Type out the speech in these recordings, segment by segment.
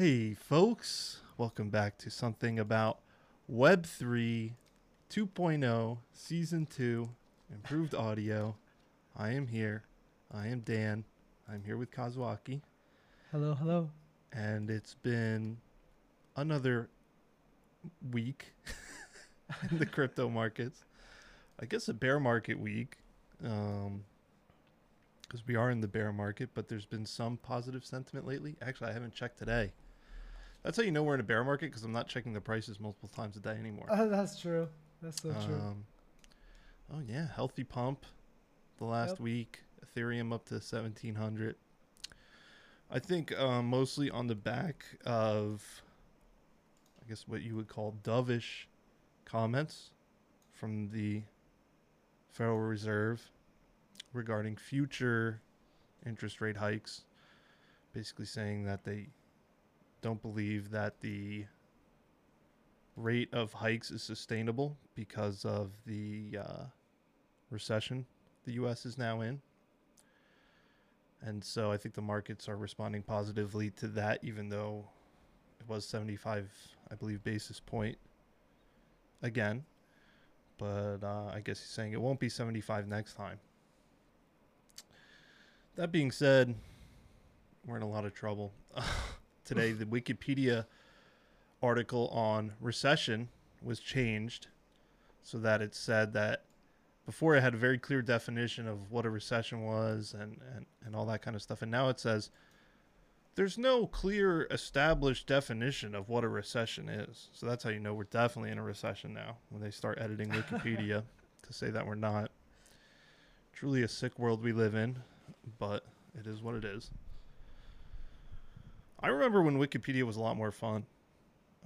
Hey, folks, welcome back to something about Web3 2.0 Season 2 Improved Audio. I am here. I am Dan. I'm here with Kazuaki, Hello, hello. and it's been another week in the crypto markets. I guess a bear market week, um, because we are in the bear market, but there's been some positive sentiment lately. Actually, I haven't checked today. That's how you know we're in a bear market because I'm not checking the prices multiple times a day anymore. Oh, that's true. That's so true. Um, oh yeah, healthy pump the last Yep. week. Ethereum up to 1700. I think uh, mostly on the back of, I guess what you would call dovish comments from the Federal Reserve regarding future interest rate hikes. Basically saying that they don't believe that the rate of hikes is sustainable because of the uh, recession the U.S. is now in. And so I think the markets are responding positively to that, even though it was 75, I believe, basis point again. But uh, I guess he's saying it won't be 75 next time. That being said, we're in a lot of trouble. Today, the Wikipedia article on recession was changed so that it said that before it had a very clear definition of what a recession was and, and, and all that kind of stuff. And now it says there's no clear established definition of what a recession is. So that's how you know we're definitely in a recession now when they start editing Wikipedia to say that we're not. Truly a sick world we live in, but it is what it is. I remember when Wikipedia was a lot more fun.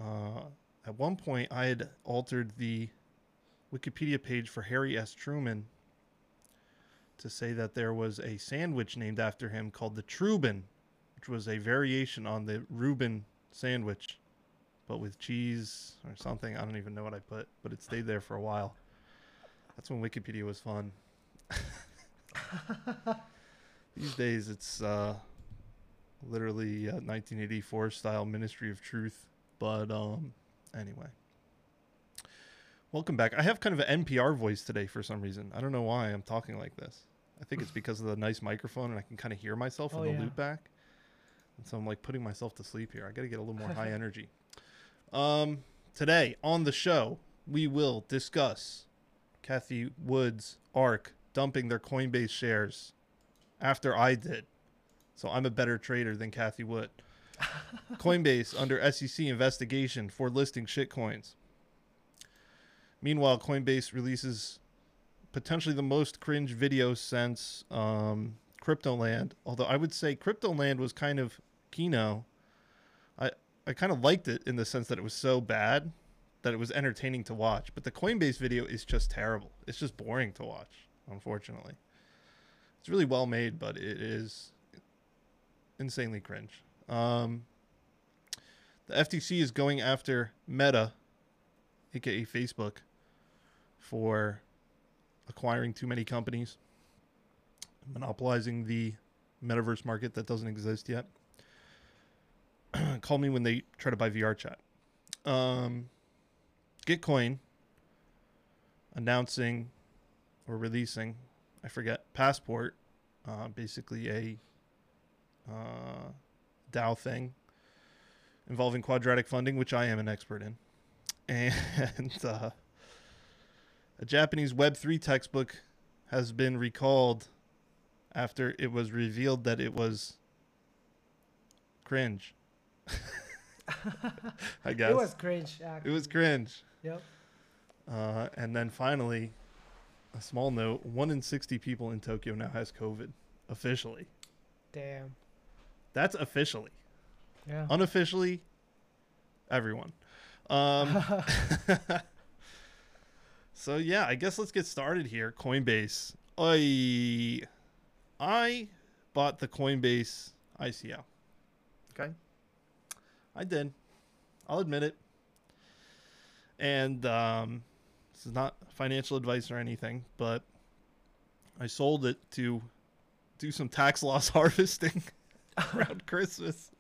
Uh, at one point, I had altered the Wikipedia page for Harry S. Truman to say that there was a sandwich named after him called the Trubin, which was a variation on the Reuben sandwich, but with cheese or something. I don't even know what I put, but it stayed there for a while. That's when Wikipedia was fun. These days, it's uh, literally uh, 1984 style Ministry of Truth. But um, anyway, welcome back. I have kind of an NPR voice today for some reason. I don't know why I'm talking like this. I think it's because of the nice microphone and I can kind of hear myself in Oh, the yeah. loop back. And so I'm like putting myself to sleep here. I got to get a little more high energy. Um, today on the show, we will discuss Cathie Wood's ARK dumping their Coinbase shares after I did. So I'm a better trader than Cathie Wood. Coinbase under SEC investigation for listing shitcoins. Meanwhile, Coinbase releases potentially the most cringe video since um, Cryptoland. Although I would say Cryptoland was kind of Kino. I I kind of liked it in the sense that it was so bad that it was entertaining to watch. But the Coinbase video is just terrible. It's just boring to watch, unfortunately. It's really well made, but it is insanely cringe. Um, the FTC is going after Meta, aka Facebook, for acquiring too many companies, monopolizing the metaverse market that doesn't exist yet. Call me when they try to buy VR chat. Um, Gitcoin announcing or releasing, I forget, Passport, uh, basically a uh, DAO thing involving quadratic funding, which I am an expert in, and uh, a Japanese Web3 textbook has been recalled after it was revealed that it was cringe. I guess It was cringe. Actually. it was cringe. Yep. Uh, and then finally, a small note: one in sixty people in Tokyo now has COVID officially. Damn. That's officially. Yeah. Unofficially, everyone. Um, so yeah, I guess let's get started here. Coinbase. I I bought the Coinbase ICO. Okay. I did. I'll admit it. And um, this is not financial advice or anything, but I sold it to do some tax loss harvesting around Christmas.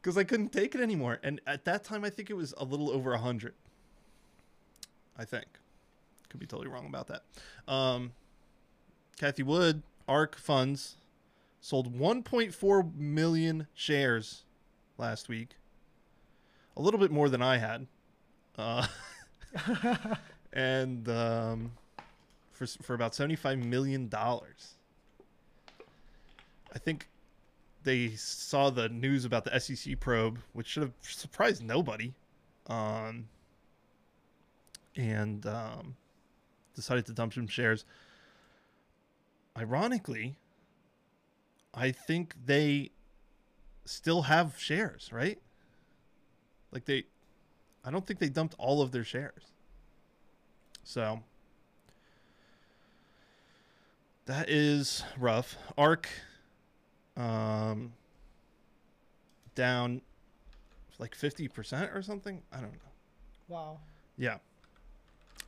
because I couldn't take it anymore. And at that time, I think it was a little over a hundred. I think could be totally wrong about that. Um, Cathie Wood, ARK Funds, sold 1.4 million shares last week. A little bit more than I had. Uh, and um, for, for about $75 million. I think they saw the news about the SEC probe, which should have surprised nobody. Um, and um, decided to dump some shares. Ironically, I think they still have shares, right? Like they I don't think they dumped all of their shares. So that is rough. Ark um down like 50% or something. I don't know. Wow. Yeah.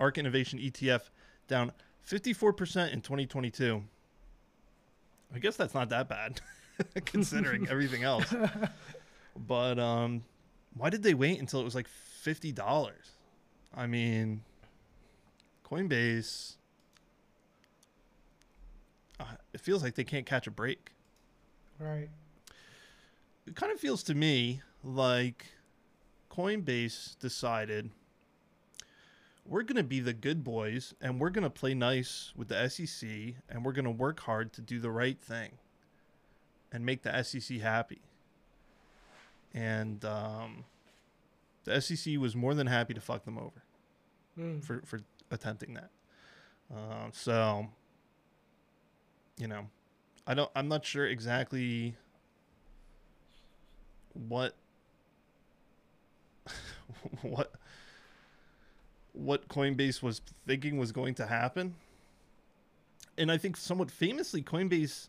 ARK Innovation ETF down 54% in 2022. I guess that's not that bad considering everything else. But um why did they wait until it was like $50? I mean Coinbase uh, it feels like they can't catch a break. Right. It kind of feels to me like Coinbase decided we're going to be the good boys and we're going to play nice with the SEC and we're going to work hard to do the right thing and make the SEC happy. And um, the SEC was more than happy to fuck them over Mm. for, for attempting that. Um, so, you know, I don't. I'm not sure exactly what what what Coinbase was thinking was going to happen. And I think somewhat famously, Coinbase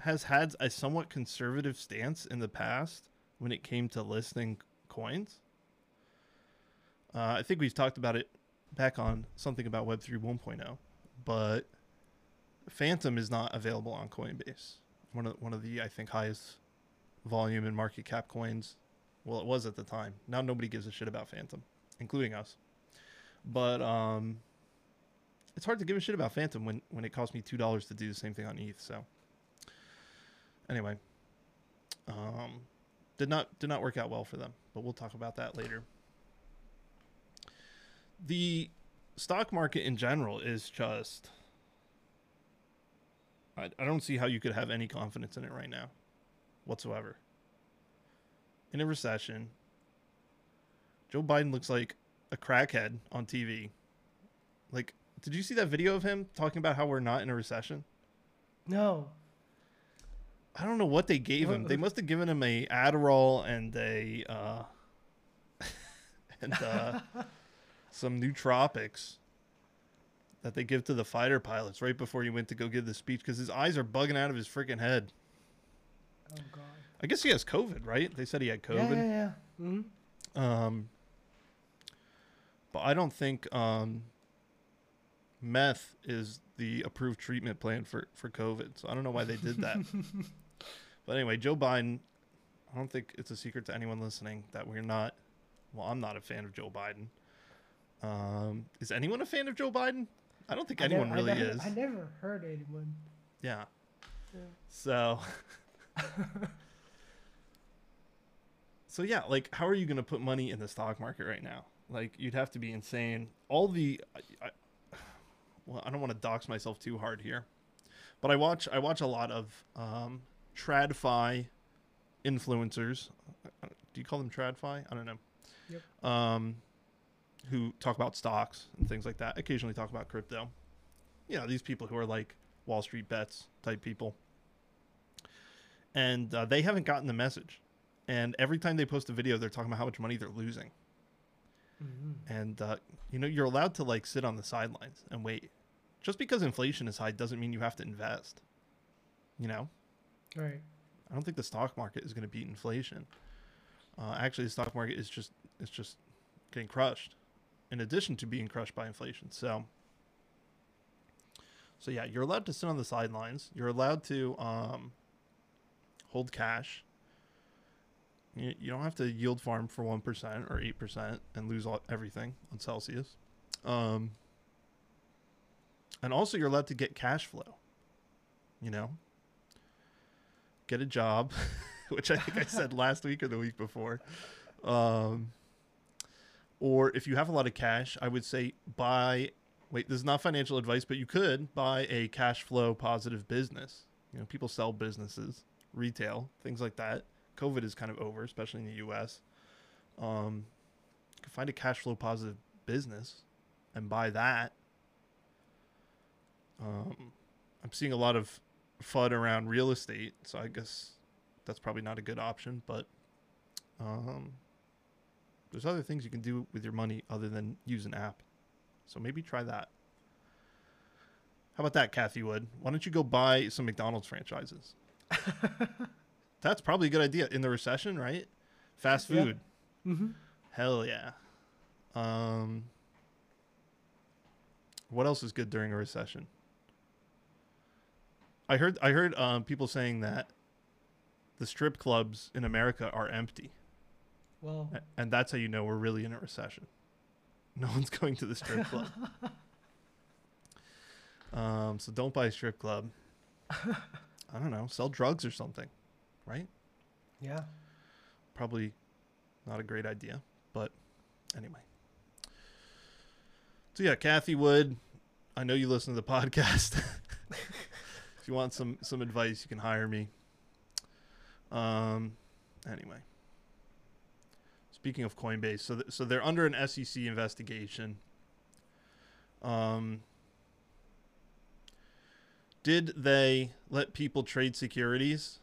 has had a somewhat conservative stance in the past when it came to listing coins. Uh, I think we've talked about it back on something about Web3 1.0, but Fantom is not available on Coinbase. One of one of the I think highest volume and market cap coins. Well, it was at the time. Now nobody gives a shit about Fantom, including us. But um, it's hard to give a shit about Fantom when when it cost me two dollars to do the same thing on ETH. So anyway, um, did not did not work out well for them. But we'll talk about that later. The stock market in general is just. I, I don't see how you could have any confidence in it right now, whatsoever. In a recession, Joe Biden looks like a crackhead on TV. Like, did you see that video of him talking about how we're not in a recession? No. I don't know what they gave him. They must have given him a Adderall and a uh, and uh, some nootropics that they give to the fighter pilots right before he went to go give the speech because his eyes are bugging out of his freaking head. Oh God. I guess he has COVID, right? They said he had Yeah, COVID. yeah, yeah. hmm Um, but I don't think um, meth is the approved treatment plan for, for COVID. So I don't know why they did that. but anyway, Joe Biden, I don't think it's a secret to anyone listening that we're not, well, I'm not a fan of Joe Biden. Um, is anyone a fan of Joe Biden? I don't think anyone I really never, is. I never heard anyone. Yeah. Yeah. So. so yeah, like, how are you going to put money in the stock market right now? Like, you'd have to be insane. All the, I, I, well, I don't want to dox myself too hard here, but I watch, I watch a lot of um, tradfi influencers. Do you call them tradfi? I don't know. Yep. Um, who talk about stocks and things like that. Occasionally talk about crypto. You know, these people who are like Wall Street bets type people. And uh, they haven't gotten the message. And every time they post a video, they're talking about how much money they're losing. hmm And, uh, you know, you're allowed to like sit on the sidelines and wait. Just because inflation is high doesn't mean you have to invest. You know? Right. I don't think the stock market is going to beat inflation. Uh, actually, the stock market is just it's just getting crushed, in addition to being crushed by inflation. So, so yeah, you're allowed to sit on the sidelines. You're allowed to um, hold cash. You, you don't have to yield farm for 1% or 8% and lose all, everything on Celsius. Um, and also, you're allowed to get cash flow. You know, get a job, which I think I said last week or the week before. Um, or if you have a lot of cash, I would say buy. Wait, this is not financial advice, but you could buy a cash flow positive business. You know, people sell businesses, retail, things like that. COVID is kind of over, especially in the U.S. Um, you can find a cash flow positive business and buy that. Um, I'm seeing a lot of FUD around real estate, so I guess that's probably not a good option. But um, there's other things you can do with your money other than use an app. So maybe try that. How about that, Cathie Wood? Why don't you go buy some McDonald's franchises? That's probably a good idea in the recession, right? Fast Yeah. food. Mm-hmm. Hell yeah. Um, what else is good during a recession? I heard I heard um, people saying that the strip clubs in America are empty, Well, and that's how you know we're really in a recession. No one's going to the strip club. um, so don't buy a strip club. I don't know, sell drugs or something, right? yeah. probably not a great idea, but anyway. So yeah, Cathie Wood, I know you listen to the podcast. if you want some some advice, you can hire me. Um, anyway. Speaking of Coinbase, so th- so they're under an SEC investigation. Um, did they let people trade securities?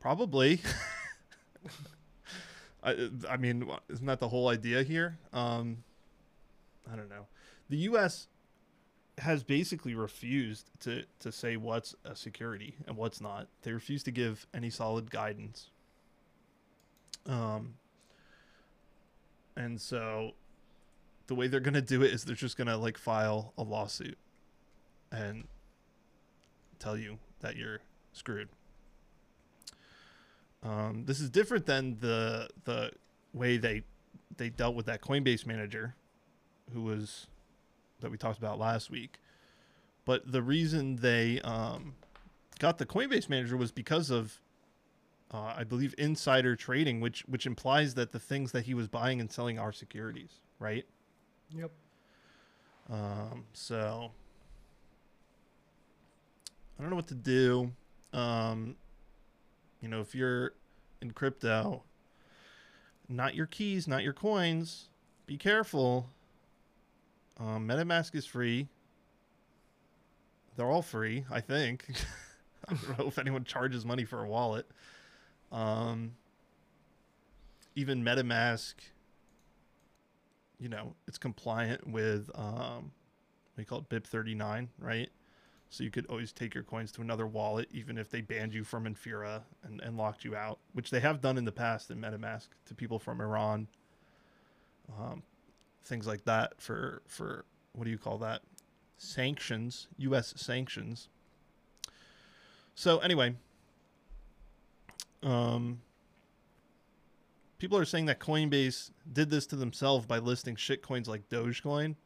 Probably. I, I mean, isn't that the whole idea here? Um, I don't know. The U.S. has basically refused to, to say what's a security and what's not. They refuse to give any solid guidance. Um, and so the way they're going to do it is they're just going to like file a lawsuit and tell you that you're screwed. Um, this is different than the the way they they dealt with that Coinbase manager, who was that we talked about last week. But the reason they um, got the Coinbase manager was because of, uh, I believe, insider trading, which which implies that the things that he was buying and selling are securities, right? Yep. Um, so I don't know what to do. Um, you know, if you're in crypto, not your keys, not your coins. Be careful. Um, MetaMask is free. They're all free, I think. I don't know if anyone charges money for a wallet. Um, even MetaMask, you know, it's compliant with um, what you call it, BIP39, right? So you could always take your coins to another wallet, even if they banned you from Infura and, and locked you out, which they have done in the past in MetaMask to people from Iran, um, things like that for for what do you call that? Sanctions, U.S. sanctions. So anyway, um, people are saying that Coinbase did this to themselves by listing shit coins like Dogecoin.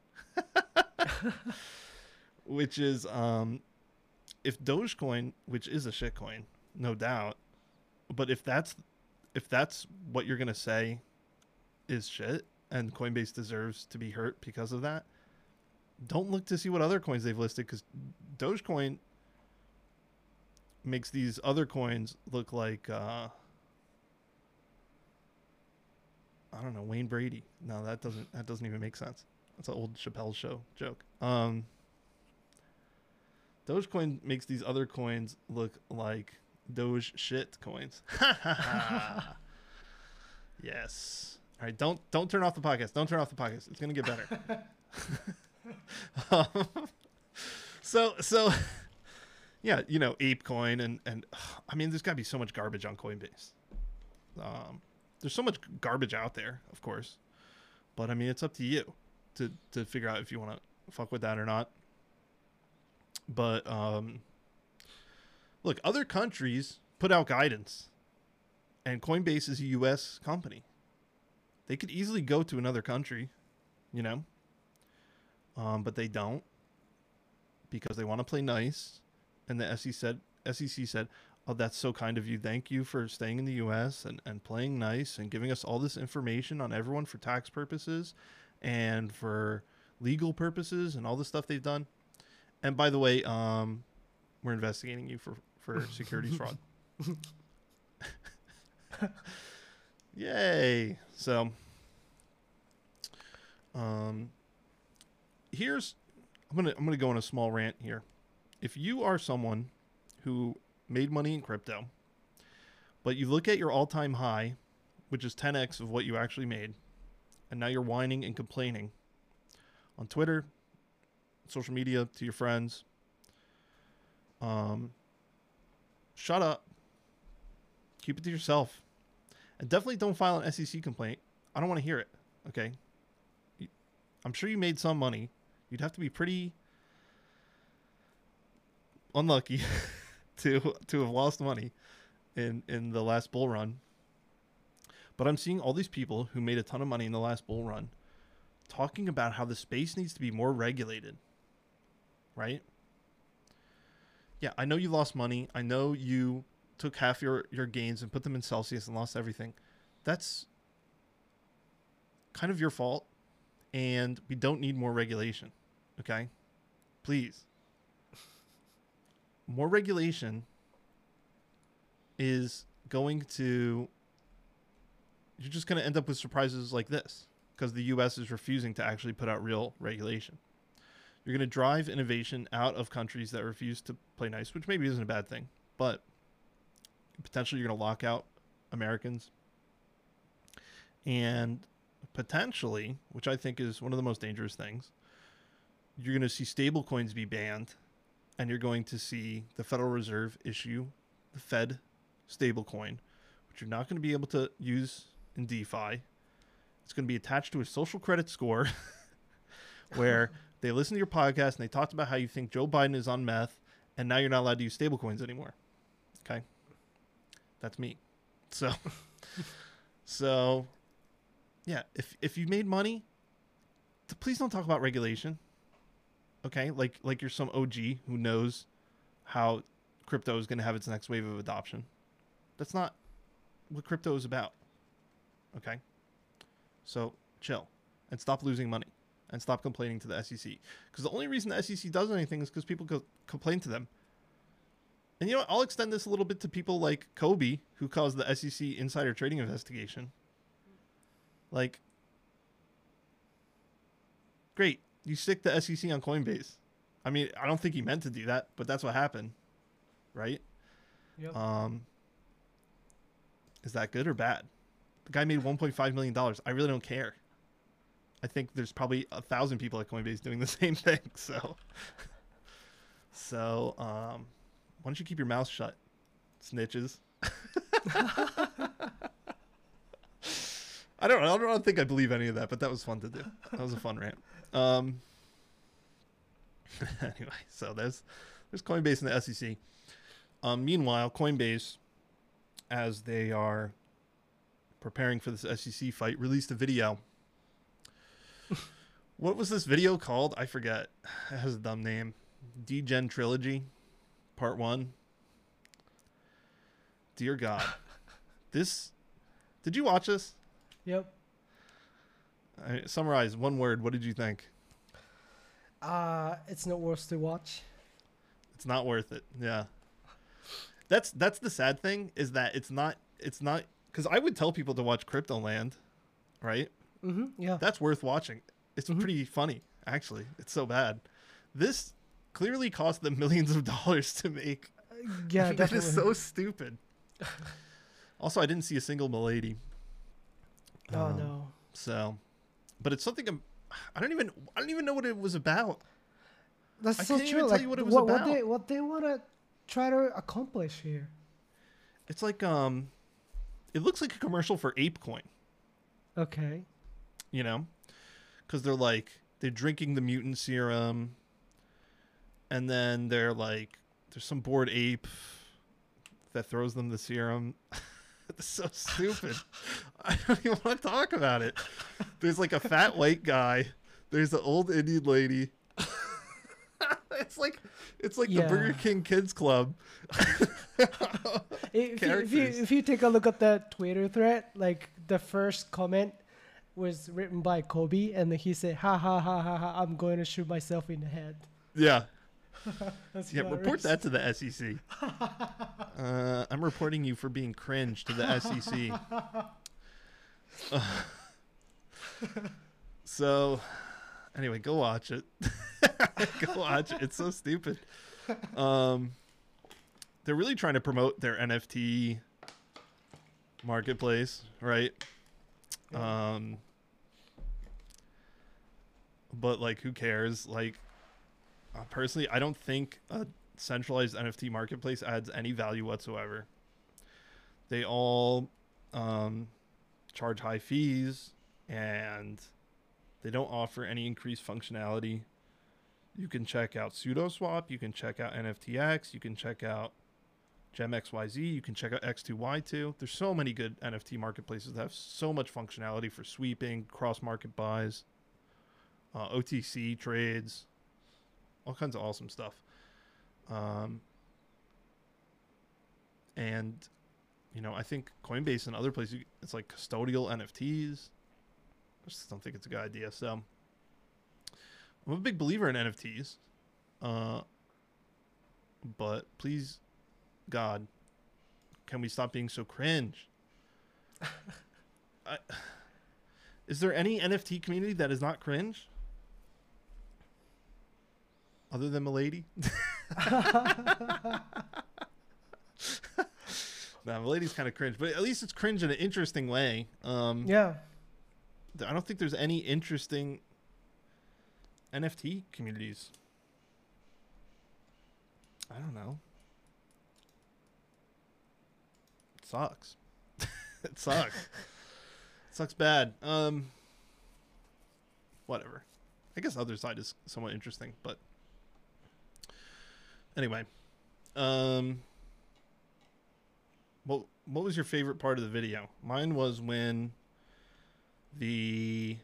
which is um if Dogecoin, which is a shitcoin, no doubt, but if that's if that's what you're gonna say is shit and Coinbase deserves to be hurt because of that, don't look to see what other coins they've listed because Dogecoin makes these other coins look like uh I don't know, Wayne Brady. No, that doesn't that doesn't even make sense. That's an old Chappelle show joke. Um Dogecoin makes these other coins look like Doge shit coins. yes. All right, don't don't turn off the podcast. Don't turn off the podcast. It's gonna get better. Um, so so yeah, you know, ApeCoin and and I mean, there's got to be so much garbage on Coinbase. Um, there's so much garbage out there, of course, but I mean, it's up to you to to figure out if you want to fuck with that or not. But um, look, other countries put out guidance And Coinbase is a US company. They could easily go to another country, you know? Um, but they don't because they want to play nice. And the SEC said, SEC said, Oh, that's so kind of you. Thank you for staying in the US and, and playing nice and giving us all this information on everyone for tax purposes and for legal purposes and all the stuff they've done. And by the way, um, we're investigating you for, for securities fraud. Yay. So um here's I'm to I'm going to go on a small rant here. If you are someone who made money in crypto, but you look at your all-time high, which is 10x of what you actually made, and now you're whining and complaining on Twitter, social media to your friends, um shut up. Keep it to yourself. And definitely don't file an SEC complaint. I don't want to hear it. Okay. I'm sure you made some money. You'd have to be pretty unlucky to to have lost money in in the last bull run. But I'm seeing all these people who made a ton of money in the last bull run talking about how the space needs to be more regulated. Right? Yeah, I know you lost money. I know you took half your your gains and put them in Celsius and lost everything. That's kind of your fault and we don't need more regulation. Okay? Please. More regulation is going to you're just going to end up with surprises like this because the US is refusing to actually put out real regulation. You're going to drive innovation out of countries that refuse to play nice, which maybe isn't a bad thing, but potentially you're going to lock out Americans. And potentially, which I think is one of the most dangerous things, you're going to see stable coins be banned and you're going to see the Federal Reserve issue the Fed stablecoin, which you're not going to be able to use in DeFi. It's going to be attached to a social credit score where they listen to your podcast and they talked about how you think Joe Biden is on meth and now you're not allowed to use stablecoins anymore. Okay? That's me. So so yeah, if if you made money, please don't talk about regulation. Okay? Like like you're some OG who knows how crypto is going to have its next wave of adoption. That's not what crypto is about. Okay? So, chill and stop losing money and stop complaining to the SEC. Because the only reason the SEC does anything is because people co- complain to them. And you know what? I'll extend this a little bit to people like Cobie, who caused the SEC insider trading investigation. Like, great. You stick the SEC on Coinbase. I mean, I don't think he meant to do that, but that's what happened. Right? Yep. Um, is that good or bad? The guy made 1.5 million dollars. I really don't care. I think there's probably a thousand people at Coinbase doing the same thing. So, so um, why don't you keep your mouth shut, snitches? I don't. I don't think I believe any of that, but that was fun to do. That was a fun rant. Um, anyway, so there's there's Coinbase and the SEC. Um, meanwhile, Coinbase, as they are preparing for this SEC fight, released a video. what was this video called? I forget. It has a dumb name. Degen Trilogy, Part One. Dear God, this. Did you watch this? Yep. I summarize one word. What did you think? Uh, it's not worth to watch. It's not worth it. Yeah. That's that's the sad thing is that it's not it's not because I would tell people to watch Crypto Land, right? Mm-hmm. Yeah. That's worth watching. It's Mhm. pretty funny actually. It's so bad. This clearly cost them millions of dollars to make. yeah, that definitely. is so stupid. also, I didn't see a single milady. oh Um, no. So, but it's something. I'm, I don't even. I don't even know what it was about. That's I so can't true. even tell you what it was what, about. what they what they want to try to accomplish here. It's like um, it looks like a commercial for ApeCoin. Okay. you know because they're like they're drinking the mutant serum and then they're like there's some bored ape that throws them the serum it's so stupid. I don't even want to talk about it. There's like a fat white guy. There's an old Indian lady. it's like it's like the Burger King Kids Club. If you, if you if you take a look at the Twitter thread, like the first comment was written by Cobie, and he said, "Ha ha ha ha ha! I'm going to shoot myself in the head." Yeah, That's yeah. Report that to the SEC. Uh, I'm reporting you for being cringe to the SEC. so, anyway, go watch it. go watch it. It's so stupid. Um, they're really trying to promote their NFT marketplace, right? Yeah. Um, but like, who cares? Like, uh, personally, I don't think a centralized NFT marketplace adds any value whatsoever. They all um, charge high fees and they don't offer any increased functionality. You can check out sudoswap, you can check out NFTX, you can check out GemXYZ, you can check out X2Y2. There's so many good NFT marketplaces that have so much functionality for sweeping, cross market buys, uh, OTC trades, all kinds of awesome stuff. Um, and you know, I think Coinbase and other places, it's like custodial NFTs. I just don't think it's a good idea. So I'm a big believer in NFTs. Uh, but please, God, can we stop being so cringe? I, is there any NFT community that is not cringe? Other than Milady? no, Milady's kind of cringe, but at least it's cringe in an interesting way. Um, Yeah, I don't think there's any interesting NFT communities. I don't know. It sucks. it sucks. it sucks bad. Um whatever. I guess other side is somewhat interesting, but anyway. Um what what was your favorite part of the video? Mine was when the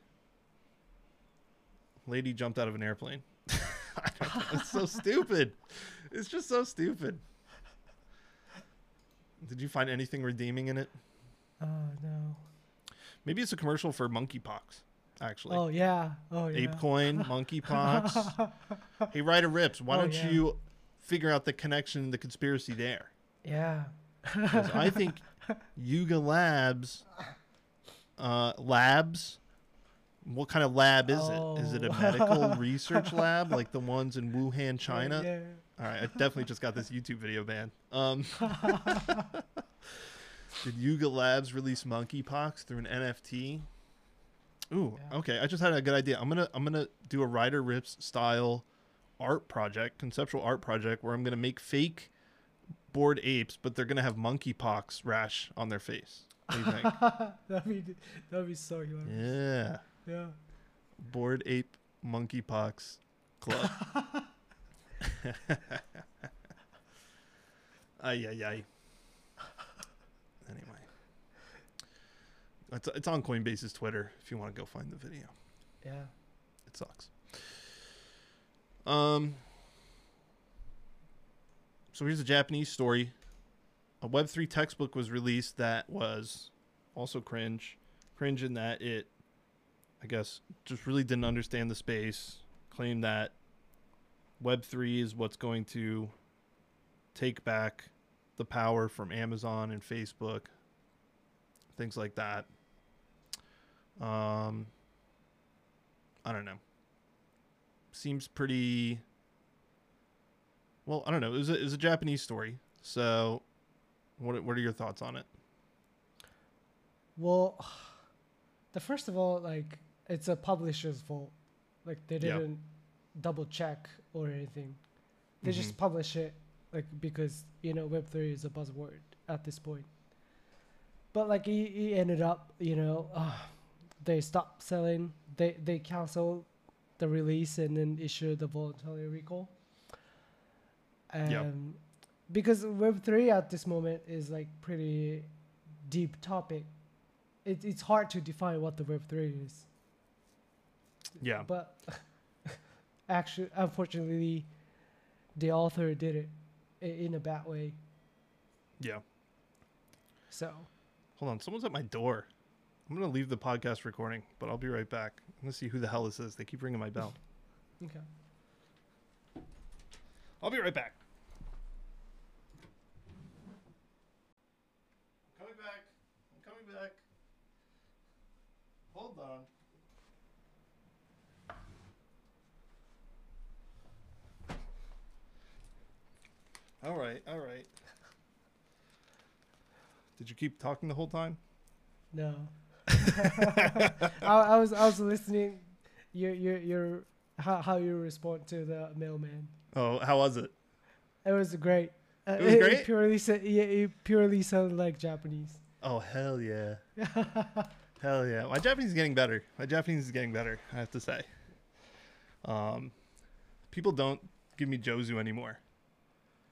lady jumped out of an airplane. I don't know, it's so stupid. It's just so stupid. Did you find anything redeeming in it? oh no. Maybe it's a commercial for monkeypox, actually. Oh yeah. Oh yeah. ApeCoin, monkeypox. hey, Ryder Ripps, why Oh, don't yeah. you figure out the connection, the conspiracy there? Yeah. I think Yuga Labs, uh, labs. What kind of lab is it? Is it a Oh. medical research lab like the ones in Wuhan, China? Yeah. All right, I definitely just got this YouTube video banned. Um, did Yuga Labs release monkeypox through an NFT? Ooh, Yeah. okay. I just had a good idea. I'm gonna I'm gonna do a Ryder Ripps style art project, conceptual art project, where I'm gonna make fake bored apes, but they're gonna have monkeypox rash on their face. What do you think? that'd be that'd be so hilarious. yeah, Yeah. bored ape monkeypox club. ay ay ay. Anyway, it's it's on Coinbase's Twitter if you want to go find the video. Yeah. It sucks. Um. So here's a Japanese story. A Web3 textbook was released that was also cringe. Cringe in that it, I guess, just really didn't understand the space. Claimed that Web3 is what's going to take back the power from Amazon and Facebook. Things like that. Um, I don't know. Seems pretty. Well, I don't know. It was a, it was a Japanese story. So, what what are your thoughts on it? Well, the first of all, like it's a publisher's fault. Like they didn't double check or anything. They Mhm. just publish it, like because you know Web three is a buzzword at this point. But like he, he ended up, you know, uh, they stopped selling. They they canceled the release and then issue the voluntary recall. Um, Yep. because Web three at this moment is like pretty deep topic. It, it's hard to define what the Web three is. Yeah. But actually, unfortunately, the author did it in a bad way. Yeah. So Hold on. Someone's at my door. I'm going to leave the podcast recording, but I'll be right back. I'm going to see who the hell this is. They keep ringing my bell. okay. I'll be right back. I'm coming back. I'm coming back. Hold on. All right, all right. Did you keep talking the whole time? No. I, I was I was listening. Your your your how how you respond to the mailman. Oh, how was it? It was great. Uh, It was great? purely sa- yeah, it purely sounded like Japanese. Oh hell yeah. hell yeah. My Japanese is getting better. My Japanese is getting better, I have to say. Um people don't give me Jozu anymore.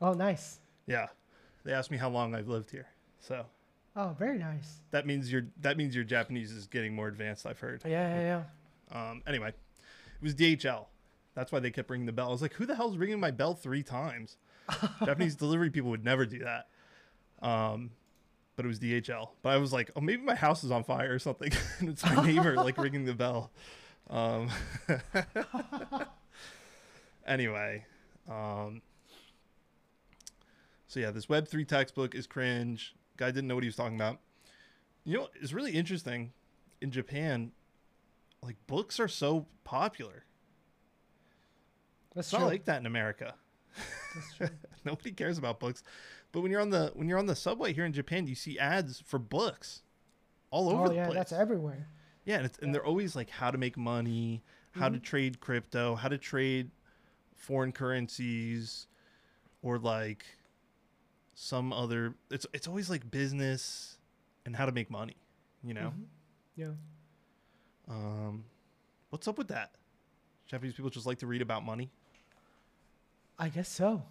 Oh, nice. Yeah. They ask me how long I've lived here. So Oh, very nice. that means your that means your Japanese is getting more advanced, I've heard. Yeah, yeah, yeah. Um anyway, it was DHL. That's why they kept ringing the bell. I was like, who the hell's ringing my bell three times? Japanese delivery people would never do that. Um but it was DHL. But I was like, oh, maybe my house is on fire or something. and it's my neighbor like ringing the bell. Um, anyway, um, so yeah, this Web three textbook is cringe. Guy didn't know what he was talking about. You know, it's really interesting. In Japan, like books are so popular. That's It's not like that in America. That's true. Nobody cares about books. But when you're on the when you're on the subway here in Japan, you see ads for books all over oh the yeah, place. that's everywhere. Yeah, and, it's, and they're always like how to make money, how to Mhm. trade crypto, how to trade foreign currencies, or like some other. It's it's always like business and how to make money. You know, Mhm. Yeah. um, what's up with that? Japanese people just like to read about money. I guess so.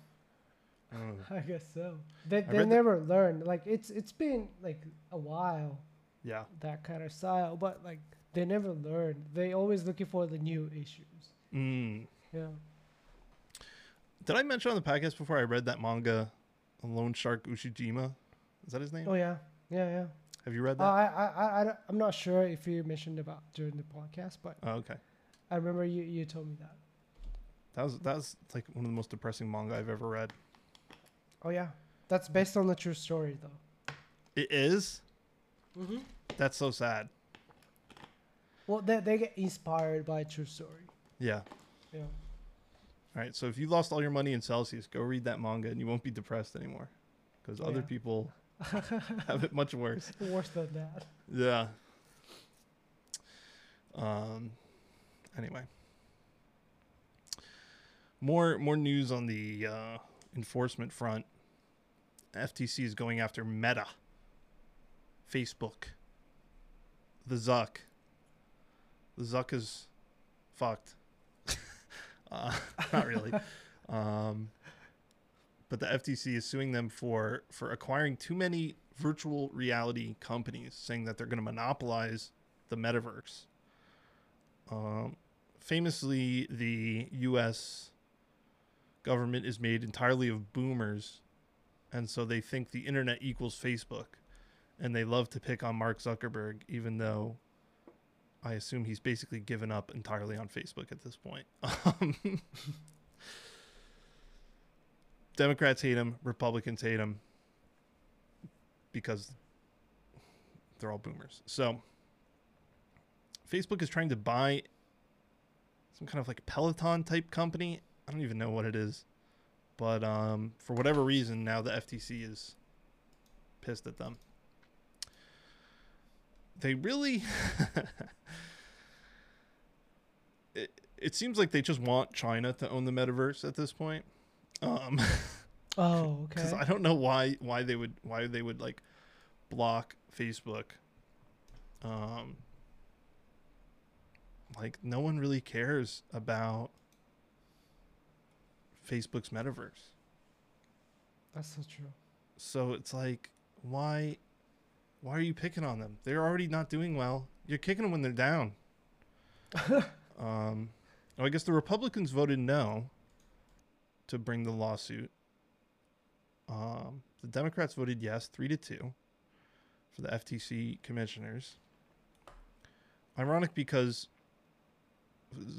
Oh. I guess so. They they never learn. Like it's it's been like a while Yeah, that kind of style, but like they never learn. They always looking for the new issues. mm. Yeah. Did I mention on the podcast before I read that manga, Loan Shark Ushijima? Is that his name? Oh yeah. Yeah, yeah. Have you read that? Uh, I, I, I, I'm not sure if you mentioned about during the podcast, but oh, okay. I remember you, you told me that. That was that was like one of the most depressing manga I've ever read. Oh yeah, that's based on the true story though. It is. Mm-hmm. That's so sad. Well, they they get inspired by a true story. Yeah. Yeah. All right. So if you lost all your money in Celsius, go read that manga and you won't be depressed anymore, because Oh, other yeah. people have it much worse. Worse than that. Yeah. Um. Anyway. More more news on the uh, enforcement front. FTC is going after Meta, Facebook, the Zuck. The Zuck is fucked. Uh, not really. um, but the FTC is suing them for for acquiring too many virtual reality companies, saying that they're going to monopolize the metaverse. Um, famously, the U.S. government is made entirely of boomers, and so they think the internet equals Facebook, and they love to pick on Mark Zuckerberg, even though I assume he's basically given up entirely on Facebook at this point. Um, Democrats hate him, Republicans hate him because they're all boomers. So Facebook is trying to buy some kind of like Peloton type company. I don't even know what it is. But um, for whatever reason, now the FTC is pissed at them. They really. it, it seems like they just want China to own the metaverse at this point. Um, Oh, okay. because I don't know why why they would why they would like block Facebook. Um, like no one really cares about Facebook's metaverse, That's so true. so it's like why Why are you picking on them? They're already not doing well. You're kicking them when they're down. um, oh, I guess the Republicans voted no to bring the lawsuit. Um, the Democrats voted yes, three to two, for the FTC commissioners. Ironic because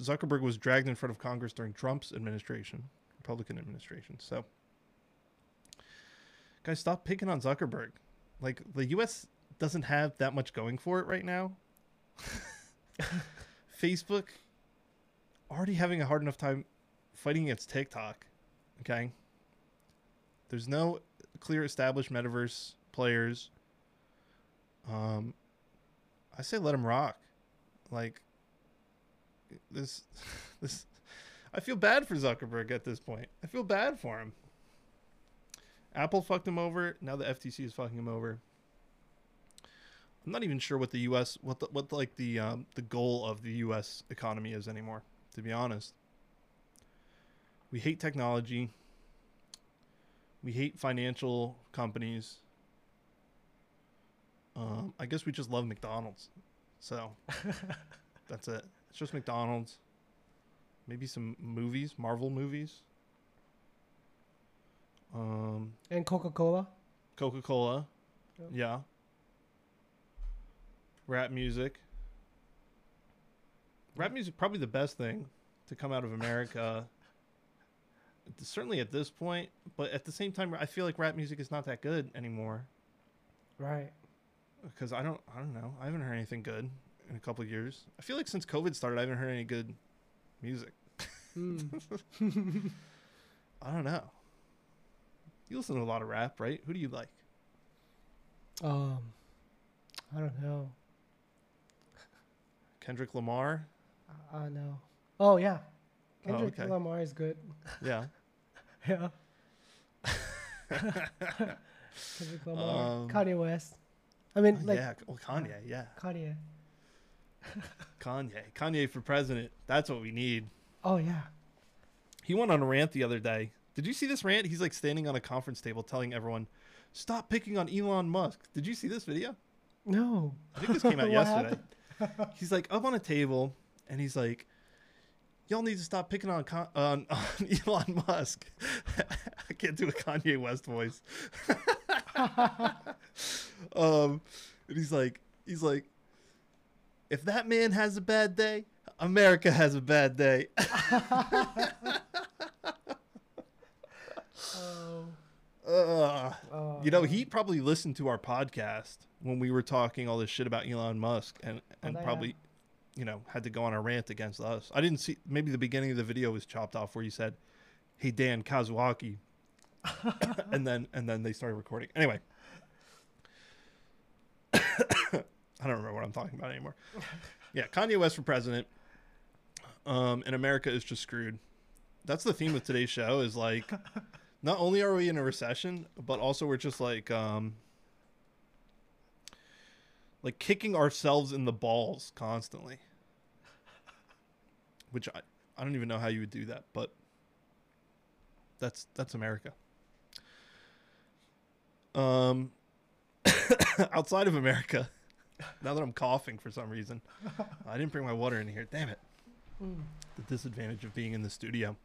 Zuckerberg was dragged in front of Congress during Trump's administration, Republican administration. So, guys, stop picking on Zuckerberg. Like the U.S. doesn't have that much going for it right now. Facebook already having a hard enough time fighting against TikTok. Okay. There's no clear established metaverse players. Um, I say let them rock. Like this, this. I feel bad for Zuckerberg at this point. I feel bad for him. Apple fucked him over. Now the FTC is fucking him over. I'm not even sure what the U.S. what the, what like the um, the goal of the U.S. economy is anymore. To be honest, we hate technology. We hate financial companies. Um, I guess we just love McDonald's. So that's it. It's just McDonald's. Maybe some movies, Marvel movies. Um, and Coca Cola. Coca Cola. Yep. Yeah. Rap music. Rap music probably the best thing to come out of America. Certainly at this point, but at the same time, I feel like rap music is not that good anymore. Right. Because I don't, I don't know. I haven't heard anything good in a couple of years. I feel like since COVID started, I haven't heard any good music. Mm. I don't know. You listen to a lot of rap, right? Who do you like? um, I don't know. Kendrick Lamar. I, I know. Oh yeah, Oh, Kendrick okay. Lamar is good. Yeah. Yeah. Kendrick Lamar. Um, Kanye West. I mean, like yeah. Well, Kanye. Yeah. Kanye. Kanye. Kanye for president. That's what we need. Oh yeah. He went on a rant the other day. Did you see this rant? He's like standing on a conference table telling everyone, "Stop picking on Elon Musk." Did you see this video? No. I think this came out yesterday. he's like up on a table and he's like, "Y'all need to stop picking on Con- on, on Elon Musk." I can't do a Kanye West voice. um, and he's like, he's like, if that man has a bad day, America has a bad day. Oh. Ugh. oh, You know, he probably listened to our podcast when we were talking all this shit about Elon Musk and, and probably, you know, had to go on a rant against us. I didn't see, maybe the beginning of the video was chopped off where he said, Hey, Dan Kazuaki. and then, and then they started recording. Anyway. I don't remember what I'm talking about anymore. Yeah, Kanye West for president. Um, and America is just screwed. That's the theme of today's show is like, not only are we in a recession, but also we're just like um like kicking ourselves in the balls constantly. Which I I don't even know how you would do that, but that's that's America. Um outside of America, now that I'm coughing for some reason, I didn't bring my water in here. Damn it. Mm. The disadvantage of being in the studio.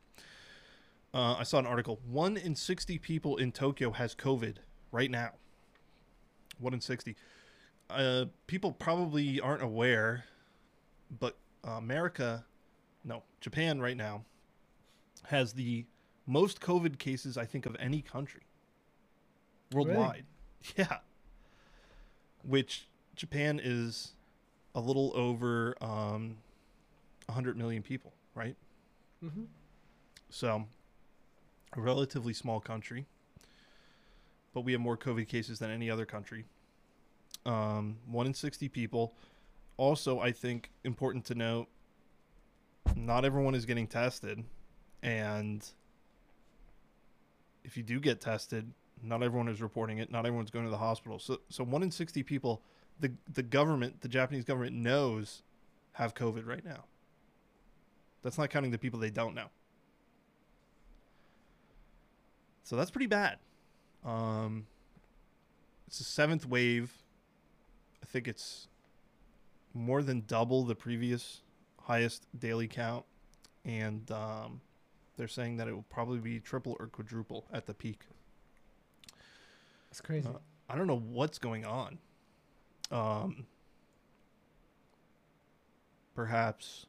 Uh, I saw an article. One in 60 people in Tokyo has COVID right now. One in 60. Uh, people probably aren't aware, but uh, America, no, Japan right now has the most COVID cases, I think, of any country worldwide. Yeah. Which Japan is a little over um, 100 million people, right? hmm So, a relatively small country, but we have more COVID cases than any other country. Um, one in 60 people. Also, I think important to note not everyone is getting tested. And if you do get tested, not everyone is reporting it. Not everyone's going to the hospital. So, so one in 60 people, the, the government, the Japanese government knows have COVID right now. That's not counting the people they don't know. So that's pretty bad. Um, it's the seventh wave I think it's more than double the previous highest daily count, and um, they're saying that it will probably be triple or quadruple at the peak. It's crazy. Uh, I don't know what's going on. Um, perhaps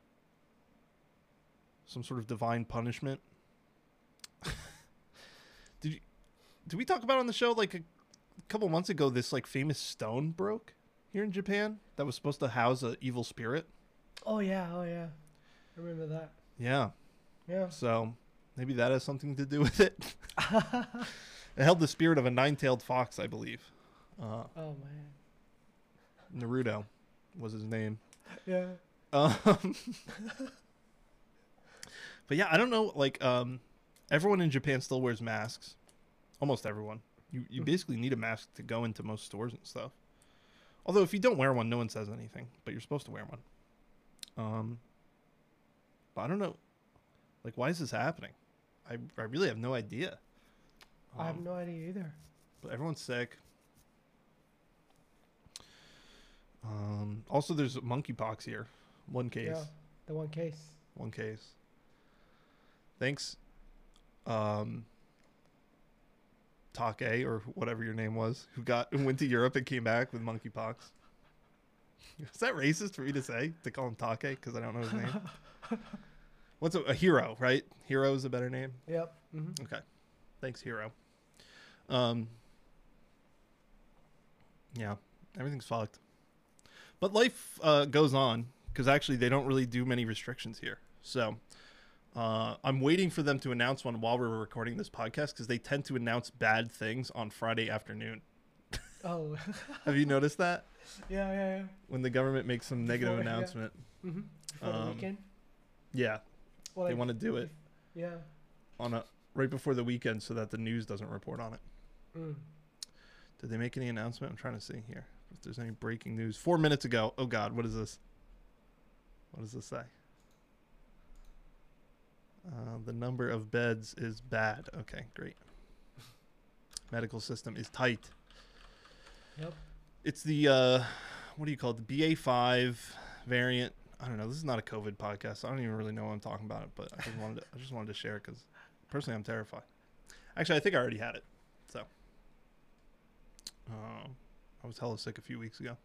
some sort of divine punishment. did you? Did we talk about on the show like a couple months ago? This like famous stone broke here in Japan that was supposed to house an evil spirit. Oh yeah, oh yeah. I remember that. Yeah. Yeah. So maybe that has something to do with it. it held the spirit of a nine-tailed fox, I believe. Uh, Oh man. Naruto was his name. Yeah. Um, but yeah, I don't know. Like, um, everyone in Japan still wears masks. Almost everyone. You you Mhm. basically need a mask to go into most stores and stuff. Although if you don't wear one, no one says anything. But you're supposed to wear one. Um, but I don't know. Like, why is this happening? I I really have no idea. I have Um, no idea either. but everyone's sick. Um, also, there's monkeypox here. One case. Yeah. The one case. One case. Thanks, um, Take or whatever your name was, who got who went to Europe and came back with monkeypox. Is that racist for me to say to call him Take because I don't know his name? What's a, a hero, right? Hero is a better name. Yep. hmm Okay. Thanks, Hero. Um Yeah, everything's fucked. But life uh, goes on because actually they don't really do many restrictions here. So uh, I'm waiting for them to announce one while we're recording this podcast because they tend to announce bad things on Friday afternoon. Oh. Have you noticed that yeah, yeah, yeah. when the government makes some negative Before, yeah. announcement? Mm-hmm. Before the Um, weekend. Yeah, Well, they like, want to do it Yeah. on a right before the weekend so that the news doesn't report on it. Mm. Did they make any announcement? I'm trying to see here if there's any breaking news. Four minutes ago. Oh God, what is this? What does this say? Uh, the number of beds is bad. Okay, great. Medical system is tight. Yep. It's the uh, what do you call it? The BA5 variant. I don't know. This is not a COVID podcast. I don't even really know what I'm talking about. But I just wanted to, I just wanted to share because personally I'm terrified. Actually, I think I already had it. So um, I was hella sick a few weeks ago.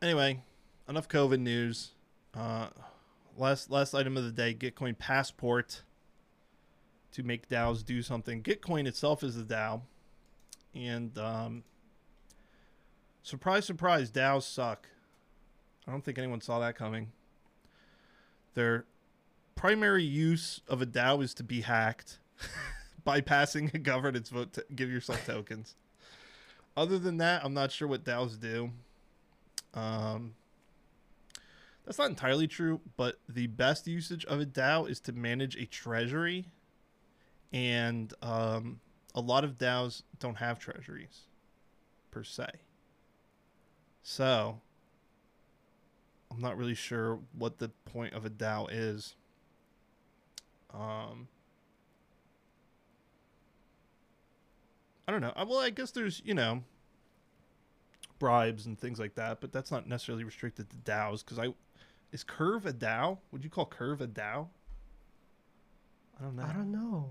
Anyway, enough COVID news. Uh, last last item of the day: Gitcoin passport to make DAOs do something. Gitcoin itself is the DAO, and um, surprise, surprise, DAOs suck. I don't think anyone saw that coming. Their primary use of a DAO is to be hacked, bypassing a governance vote to give yourself tokens. Other than that, I'm not sure what DAOs do. Um, that's not entirely true, but the best usage of a DAO is to manage a treasury, and um, a lot of DAOs don't have treasuries per se. So, I'm not really sure what the point of a DAO is. Um, I don't know. Uh, Well, I guess there's, you know, bribes and things like that, but that's not necessarily restricted to DAOs because I is Curve a DAO? Would you call Curve a DAO? I don't know. I don't know.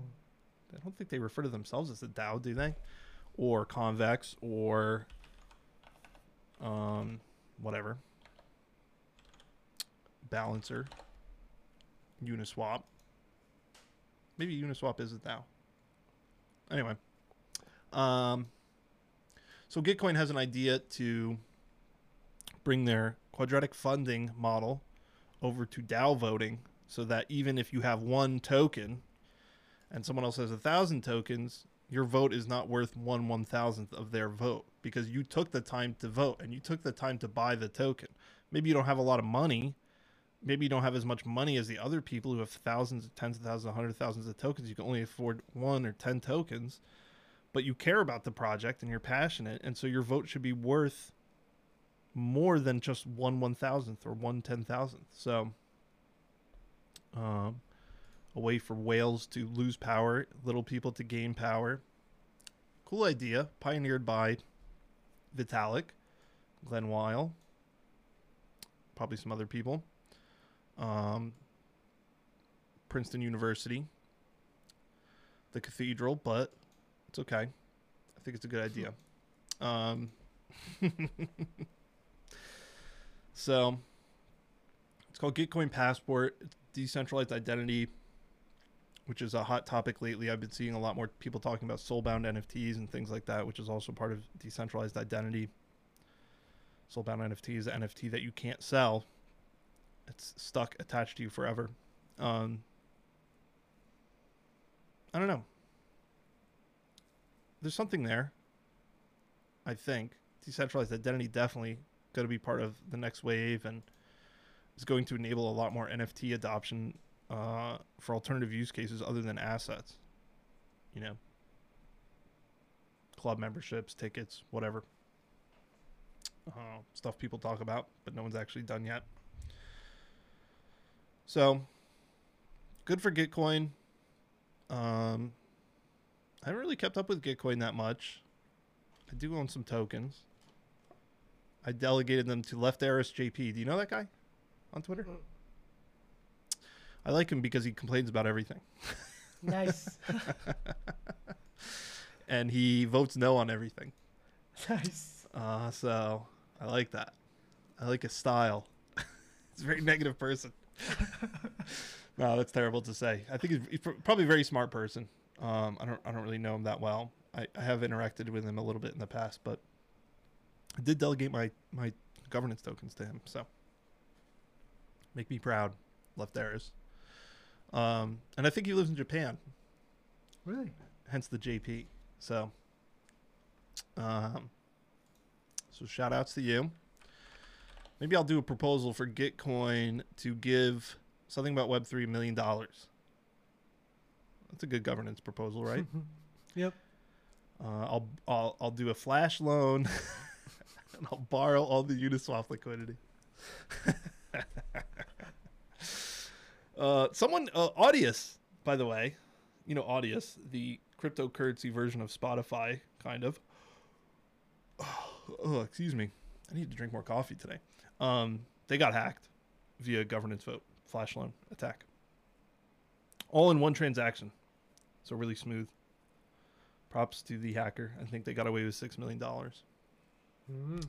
I don't think they refer to themselves as a DAO, do they? Or Convex or um whatever. Balancer. Uniswap. Maybe Uniswap is a DAO. Anyway. Um so Gitcoin has an idea to bring their quadratic funding model over to DAO voting so that even if you have one token and someone else has a thousand tokens, your vote is not worth one one thousandth of their vote because you took the time to vote and you took the time to buy the token. Maybe you don't have a lot of money. Maybe you don't have as much money as the other people who have thousands, tens of thousands, hundred thousands of tokens. You can only afford one or ten tokens, but you care about the project and you're passionate, and so your vote should be worth more than just one one thousandth or one ten thousandth. So, um, a way for whales to lose power, little people to gain power. Cool idea, pioneered by Vitalik, Glen Weyl, probably some other people. Um, Princeton University, the cathedral, but it's okay. I think it's a good idea. Um, so it's called Gitcoin Passport. It's decentralized identity, which is a hot topic lately. I've been seeing a lot more people talking about soulbound NFTs and things like that, which is also part of decentralized identity. Soulbound NFT is an NFT that you can't sell. It's stuck attached to you forever. Um, I don't know. There's something there. I think decentralized identity definitely going to be part of the next wave and is going to enable a lot more NFT adoption uh, for alternative use cases other than assets. You know, club memberships, tickets, whatever. Uh, stuff people talk about, but no one's actually done yet. So, good for Gitcoin. Um, I haven't really kept up with Gitcoin that much. I do own some tokens. I delegated them to LefterisJP. Do you know that guy on Twitter? I like him because he complains about everything. Nice. and he votes no on everything. nice. Uh, so I like that. I like his style. he's a very negative person. no, that's terrible to say. I think he's, he's pr- probably a very smart person. Um, I don't I don't really know him that well. I, I have interacted with him a little bit in the past, but I did delegate my my governance tokens to him. So make me proud, Lefteris. Um, and I think he lives in Japan, Really? hence the JP. So, um, so shout outs to you. Maybe I'll do a proposal for Gitcoin to give something about Web three million dollars. That's a good governance proposal, right? Yep. Uh, I'll I'll I'll do a flash loan, and I'll borrow all the Uniswap liquidity. uh, someone uh, Audius, by the way, you know Audius, the cryptocurrency version of Spotify, kind of. Oh, excuse me. I need to drink more coffee today. Um, they got hacked via governance vote, flash loan attack. All in one transaction. So really smooth. Props to the hacker. I think they got away with six million dollars. Mm.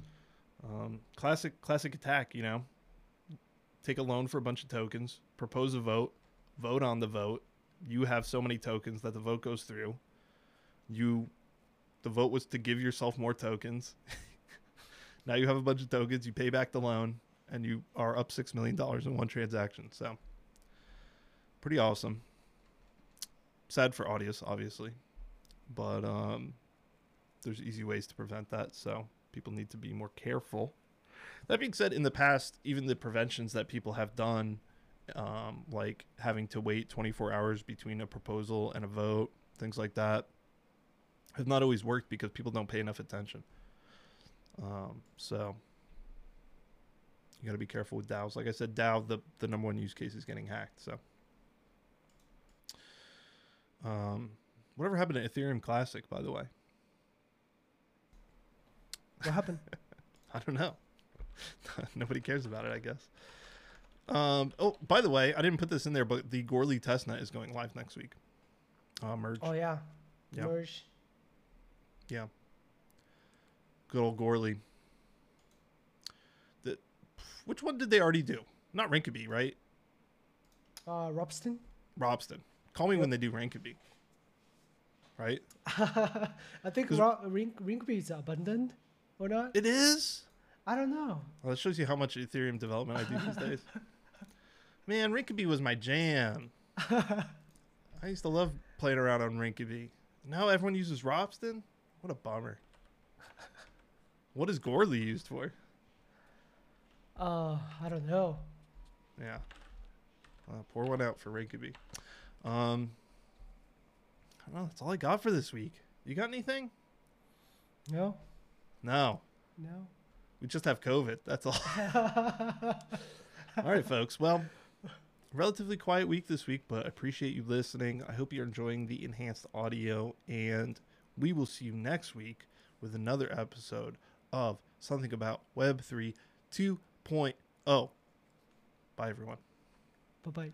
Um, classic, classic attack. You know, take a loan for a bunch of tokens, propose a vote, vote on the vote. You have so many tokens that the vote goes through. You, the vote was to give yourself more tokens. now you have a bunch of tokens. You pay back the loan, and you are up six million dollars in one transaction. So, pretty awesome. Sad for Audius, obviously, but um, there's easy ways to prevent that. So people need to be more careful. That being said, in the past, even the preventions that people have done, um, like having to wait 24 hours between a proposal and a vote, things like that, have not always worked because people don't pay enough attention. Um, so you got to be careful with DAOs. Like I said, DAO, the, the number one use case is getting hacked. So, um, whatever happened to Ethereum Classic, by the way? What happened? I don't know. Nobody cares about it, I guess. Um, oh, by the way, I didn't put this in there, but the Goerli testnet is going live next week. Uh, merge. oh yeah. Yeah. Merge. Yeah. Good old Goerli. The, which one did they already do? Not Rinkeby, right? Uh, Ropsten. Ropsten. Call me when they do Rinkeby. Right? I think Ro- Rink Rinkeby is abundant or not. It is. I don't know. Well, that shows you how much Ethereum development I do these days. Man, Rinkeby was my jam. I used to love playing around on Rinkeby. Now everyone uses Ropsten? What a bummer. What is Goerli used for? Uh, I don't know. Yeah. Uh, pour one out for Rinkeby. Um, I don't know. That's all I got for this week. You got anything? No. No. No. We just have COVID. That's all. all right, folks. Well, relatively quiet week this week, but I appreciate you listening. I hope you're enjoying the enhanced audio, and we will see you next week with another episode of Something About Web3 2.0. Bye, everyone. Bye bye.